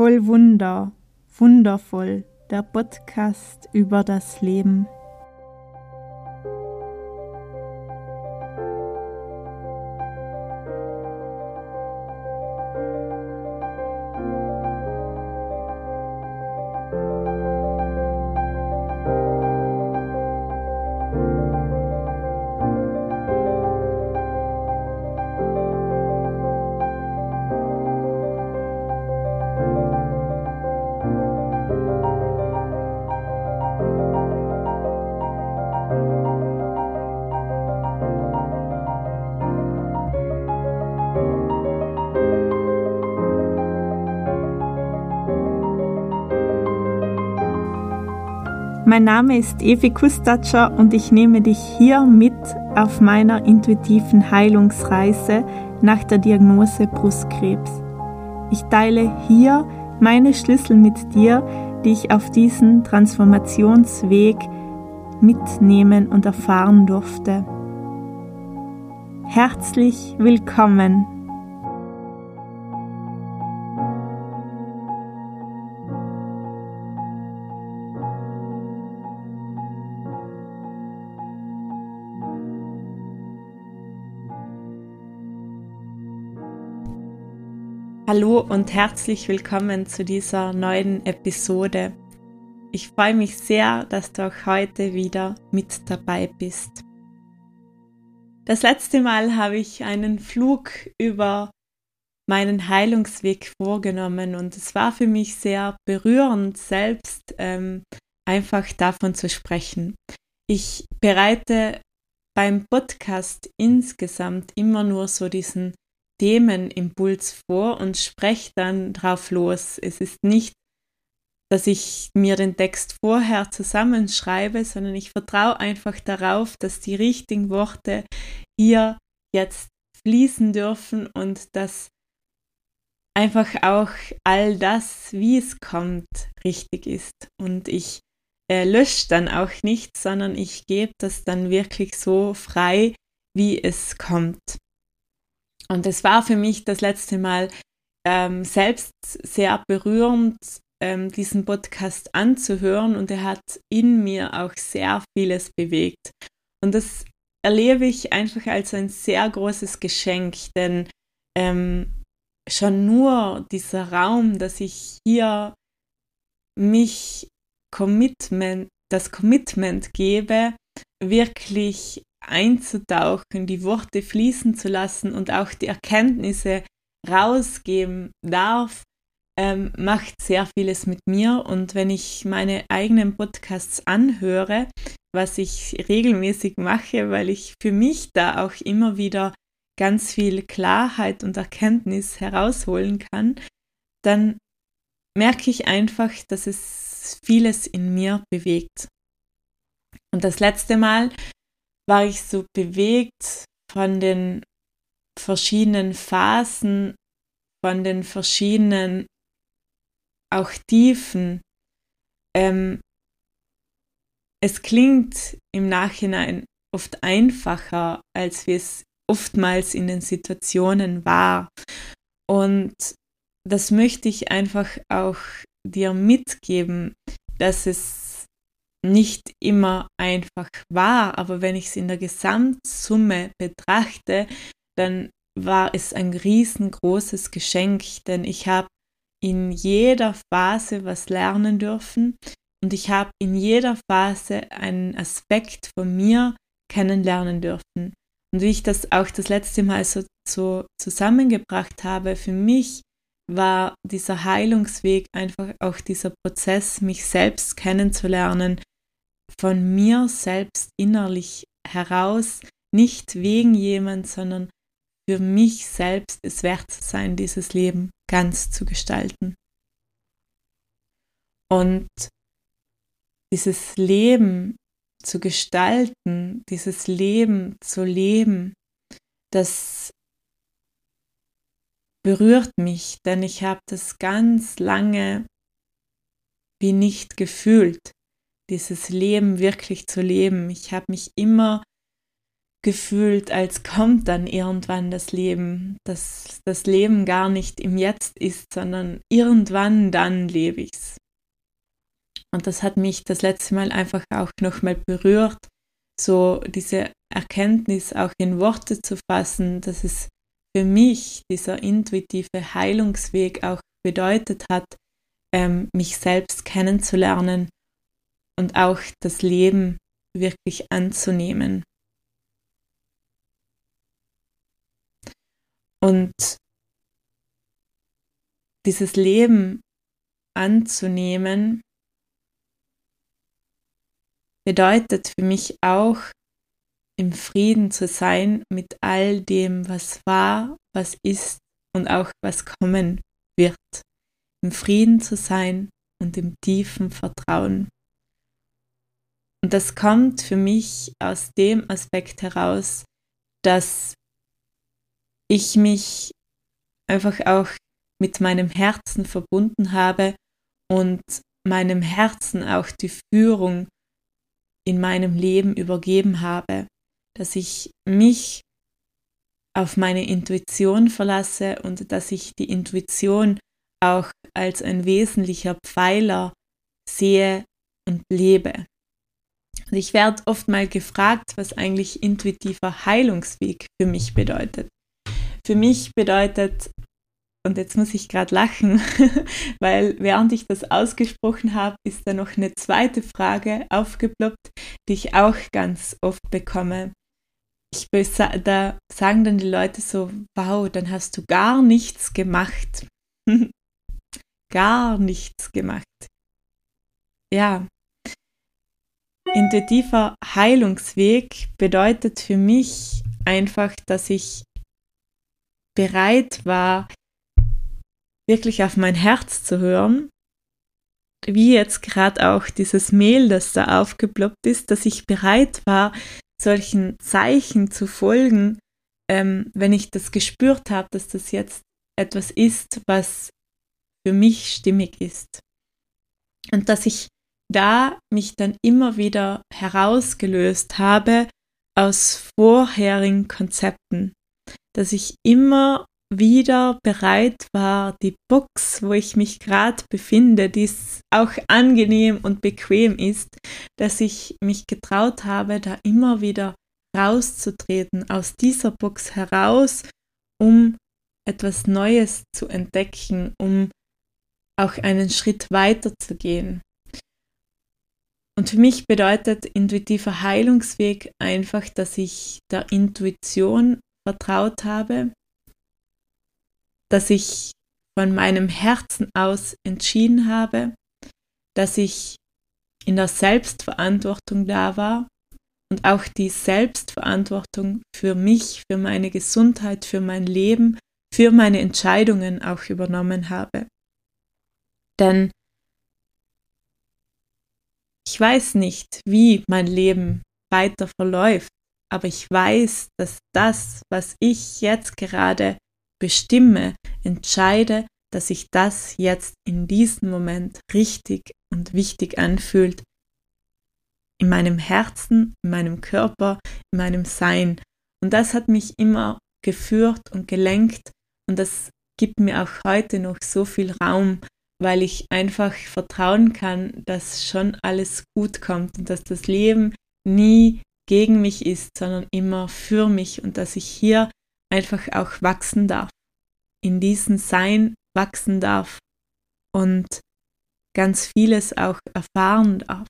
Voll Wunder, wundervoll, der Podcast über das Leben. Mein Name ist Evi Kustatscher und ich nehme dich hier mit auf meiner intuitiven Heilungsreise nach der Diagnose Brustkrebs. Ich teile hier meine Schlüssel mit dir, die ich auf diesen Transformationsweg mitnehmen und erfahren durfte. Herzlich willkommen Hallo und herzlich willkommen zu dieser neuen Episode. Ich freue mich sehr, dass du auch heute wieder mit dabei bist. Das letzte Mal habe ich einen Flug über meinen Heilungsweg vorgenommen und es war für mich sehr berührend, selbst ähm, einfach davon zu sprechen. Ich bereite beim Podcast insgesamt immer nur so diesen Themenimpuls vor und spreche dann drauf los. Es ist nicht, dass ich mir den Text vorher zusammenschreibe, sondern ich vertraue einfach darauf, dass die richtigen Worte hier jetzt fließen dürfen und dass einfach auch all das, wie es kommt, richtig ist. Und ich äh, lösche dann auch nichts, sondern ich gebe das dann wirklich so frei, wie es kommt. Und es war für mich das letzte Mal ähm, selbst sehr berührend, ähm, diesen Podcast anzuhören und er hat in mir auch sehr vieles bewegt. Und das erlebe ich einfach als ein sehr großes Geschenk, denn ähm, schon nur dieser Raum, dass ich hier mich Commitment, das Commitment gebe, wirklich einzutauchen, die Worte fließen zu lassen und auch die Erkenntnisse rausgeben darf, ähm, macht sehr vieles mit mir. Und wenn ich meine eigenen Podcasts anhöre, was ich regelmäßig mache, weil ich für mich da auch immer wieder ganz viel Klarheit und Erkenntnis herausholen kann, dann merke ich einfach, dass es vieles in mir bewegt. Und das letzte Mal war ich so bewegt von den verschiedenen Phasen, von den verschiedenen auch Tiefen. Ähm, es klingt im Nachhinein oft einfacher, als wie es oftmals in den Situationen war. Und das möchte ich einfach auch dir mitgeben, dass es nicht immer einfach war, aber wenn ich es in der Gesamtsumme betrachte, dann war es ein riesengroßes Geschenk, denn ich habe in jeder Phase was lernen dürfen und ich habe in jeder Phase einen Aspekt von mir kennenlernen dürfen. Und wie ich das auch das letzte Mal so, so zusammengebracht habe, für mich war dieser Heilungsweg einfach auch dieser Prozess, mich selbst kennenzulernen, von mir selbst innerlich heraus, nicht wegen jemand, sondern für mich selbst es wert zu sein, dieses Leben ganz zu gestalten. Und dieses Leben zu gestalten, dieses Leben zu leben, das berührt mich, denn ich habe das ganz lange wie nicht gefühlt dieses Leben wirklich zu leben. Ich habe mich immer gefühlt, als kommt dann irgendwann das Leben, dass das Leben gar nicht im Jetzt ist, sondern irgendwann dann lebe ich's. Und das hat mich das letzte Mal einfach auch nochmal berührt, so diese Erkenntnis auch in Worte zu fassen, dass es für mich dieser intuitive Heilungsweg auch bedeutet hat, ähm, mich selbst kennenzulernen und auch das Leben wirklich anzunehmen. Und dieses Leben anzunehmen bedeutet für mich auch, im Frieden zu sein mit all dem, was war, was ist und auch was kommen wird. Im Frieden zu sein und im tiefen Vertrauen. Und das kommt für mich aus dem Aspekt heraus, dass ich mich einfach auch mit meinem Herzen verbunden habe und meinem Herzen auch die Führung in meinem Leben übergeben habe, dass ich mich auf meine Intuition verlasse und dass ich die Intuition auch als ein wesentlicher Pfeiler sehe und lebe. Ich werde oft mal gefragt, was eigentlich intuitiver Heilungsweg für mich bedeutet. Für mich bedeutet, und jetzt muss ich gerade lachen, weil während ich das ausgesprochen habe, ist da noch eine zweite Frage aufgeploppt, die ich auch ganz oft bekomme. Ich da sagen dann die Leute so, wow, dann hast du gar nichts gemacht. gar nichts gemacht. Ja, intuitiver Heilungsweg bedeutet für mich einfach, dass ich bereit war, wirklich auf mein Herz zu hören, wie jetzt gerade auch dieses Mail, das da aufgeploppt ist, dass ich bereit war, solchen Zeichen zu folgen, ähm, wenn ich das gespürt habe, dass das jetzt etwas ist, was für mich stimmig ist. Und dass ich da mich dann immer wieder herausgelöst habe aus vorherigen Konzepten, dass ich immer wieder bereit war, die Box, wo ich mich gerade befinde, die auch angenehm und bequem ist, dass ich mich getraut habe, da immer wieder rauszutreten, aus dieser Box heraus, um etwas Neues zu entdecken, um auch einen Schritt weiter zu gehen. Und für mich bedeutet intuitiver Heilungsweg einfach, dass ich der Intuition vertraut habe, dass ich von meinem Herzen aus entschieden habe, dass ich in der Selbstverantwortung da war und auch die Selbstverantwortung für mich, für meine Gesundheit, für mein Leben, für meine Entscheidungen auch übernommen habe. Denn ich weiß nicht, wie mein Leben weiter verläuft, aber ich weiß, dass das, was ich jetzt gerade bestimme, entscheide, dass sich das jetzt in diesem Moment richtig und wichtig anfühlt. In meinem Herzen, in meinem Körper, in meinem Sein. Und das hat mich immer geführt und gelenkt und das gibt mir auch heute noch so viel Raum, weil ich einfach vertrauen kann, dass schon alles gut kommt und dass das Leben nie gegen mich ist, sondern immer für mich und dass ich hier einfach auch wachsen darf, in diesem Sein wachsen darf und ganz vieles auch erfahren darf.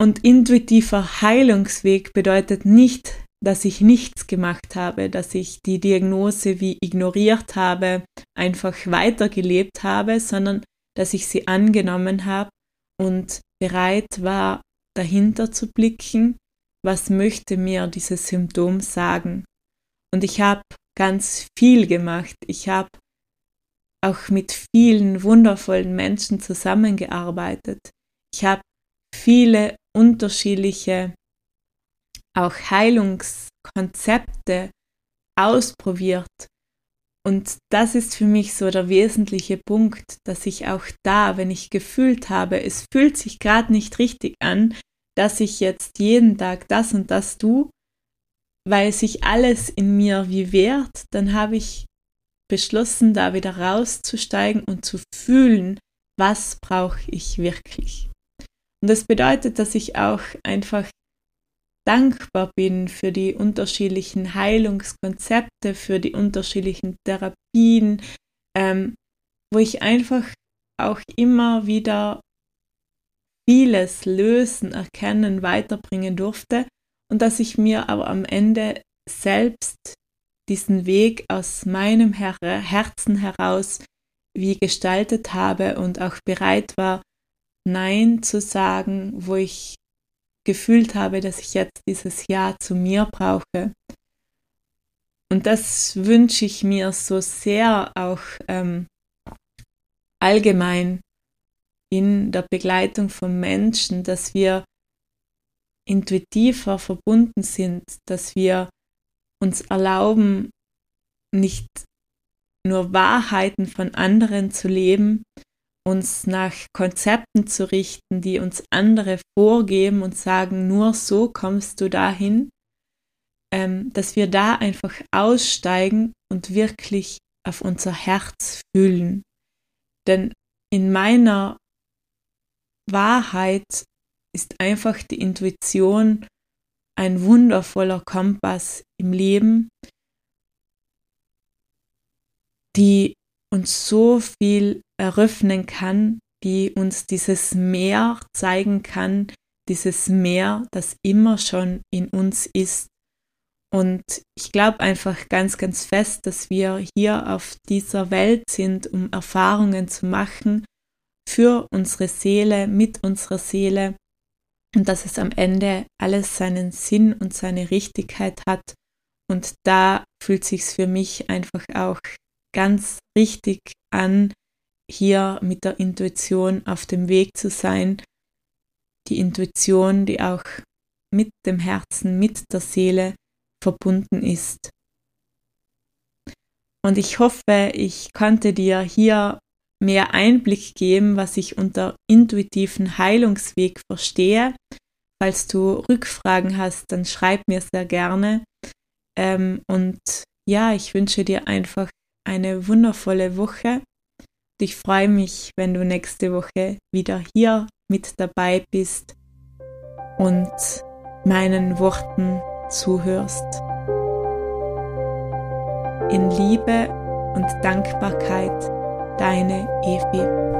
Und intuitiver Heilungsweg bedeutet nicht, dass ich nichts gemacht habe, dass ich die Diagnose wie ignoriert habe, einfach weitergelebt habe, sondern dass ich sie angenommen habe und bereit war, dahinter zu blicken, was möchte mir dieses Symptom sagen. Und ich habe ganz viel gemacht. Ich habe auch mit vielen wundervollen Menschen zusammengearbeitet. Ich habe viele unterschiedliche auch Heilungskonzepte ausprobiert. Und das ist für mich so der wesentliche Punkt, dass ich auch da, wenn ich gefühlt habe, es fühlt sich gerade nicht richtig an, dass ich jetzt jeden Tag das und das tue, weil sich alles in mir wie wehrt, dann habe ich beschlossen, da wieder rauszusteigen und zu fühlen, was brauche ich wirklich. Und das bedeutet, dass ich auch einfach dankbar bin für die unterschiedlichen Heilungskonzepte, für die unterschiedlichen Therapien, ähm, wo ich einfach auch immer wieder vieles lösen, erkennen, weiterbringen durfte und dass ich mir aber am Ende selbst diesen Weg aus meinem Her Herzen heraus wie gestaltet habe und auch bereit war, Nein zu sagen, wo ich gefühlt habe, dass ich jetzt dieses Ja zu mir brauche. Und das wünsche ich mir so sehr auch ähm, allgemein in der Begleitung von Menschen, dass wir intuitiver verbunden sind, dass wir uns erlauben, nicht nur Wahrheiten von anderen zu leben, uns nach Konzepten zu richten, die uns andere vorgeben und sagen, nur so kommst du dahin, ähm, dass wir da einfach aussteigen und wirklich auf unser Herz fühlen. Denn in meiner Wahrheit ist einfach die Intuition ein wundervoller Kompass im Leben, die uns so viel eröffnen kann, die uns dieses Meer zeigen kann, dieses Meer, das immer schon in uns ist. Und ich glaube einfach ganz, ganz fest, dass wir hier auf dieser Welt sind, um Erfahrungen zu machen für unsere Seele, mit unserer Seele und dass es am Ende alles seinen Sinn und seine Richtigkeit hat. Und da fühlt sich's für mich einfach auch ganz richtig an, hier mit der Intuition auf dem Weg zu sein. Die Intuition, die auch mit dem Herzen, mit der Seele verbunden ist. Und ich hoffe, ich konnte dir hier mehr Einblick geben, was ich unter intuitiven Heilungsweg verstehe. Falls du Rückfragen hast, dann schreib mir sehr gerne. Ähm, und ja, ich wünsche dir einfach eine wundervolle Woche. Ich freue mich, wenn du nächste Woche wieder hier mit dabei bist und meinen Worten zuhörst. In Liebe und Dankbarkeit, deine Evi.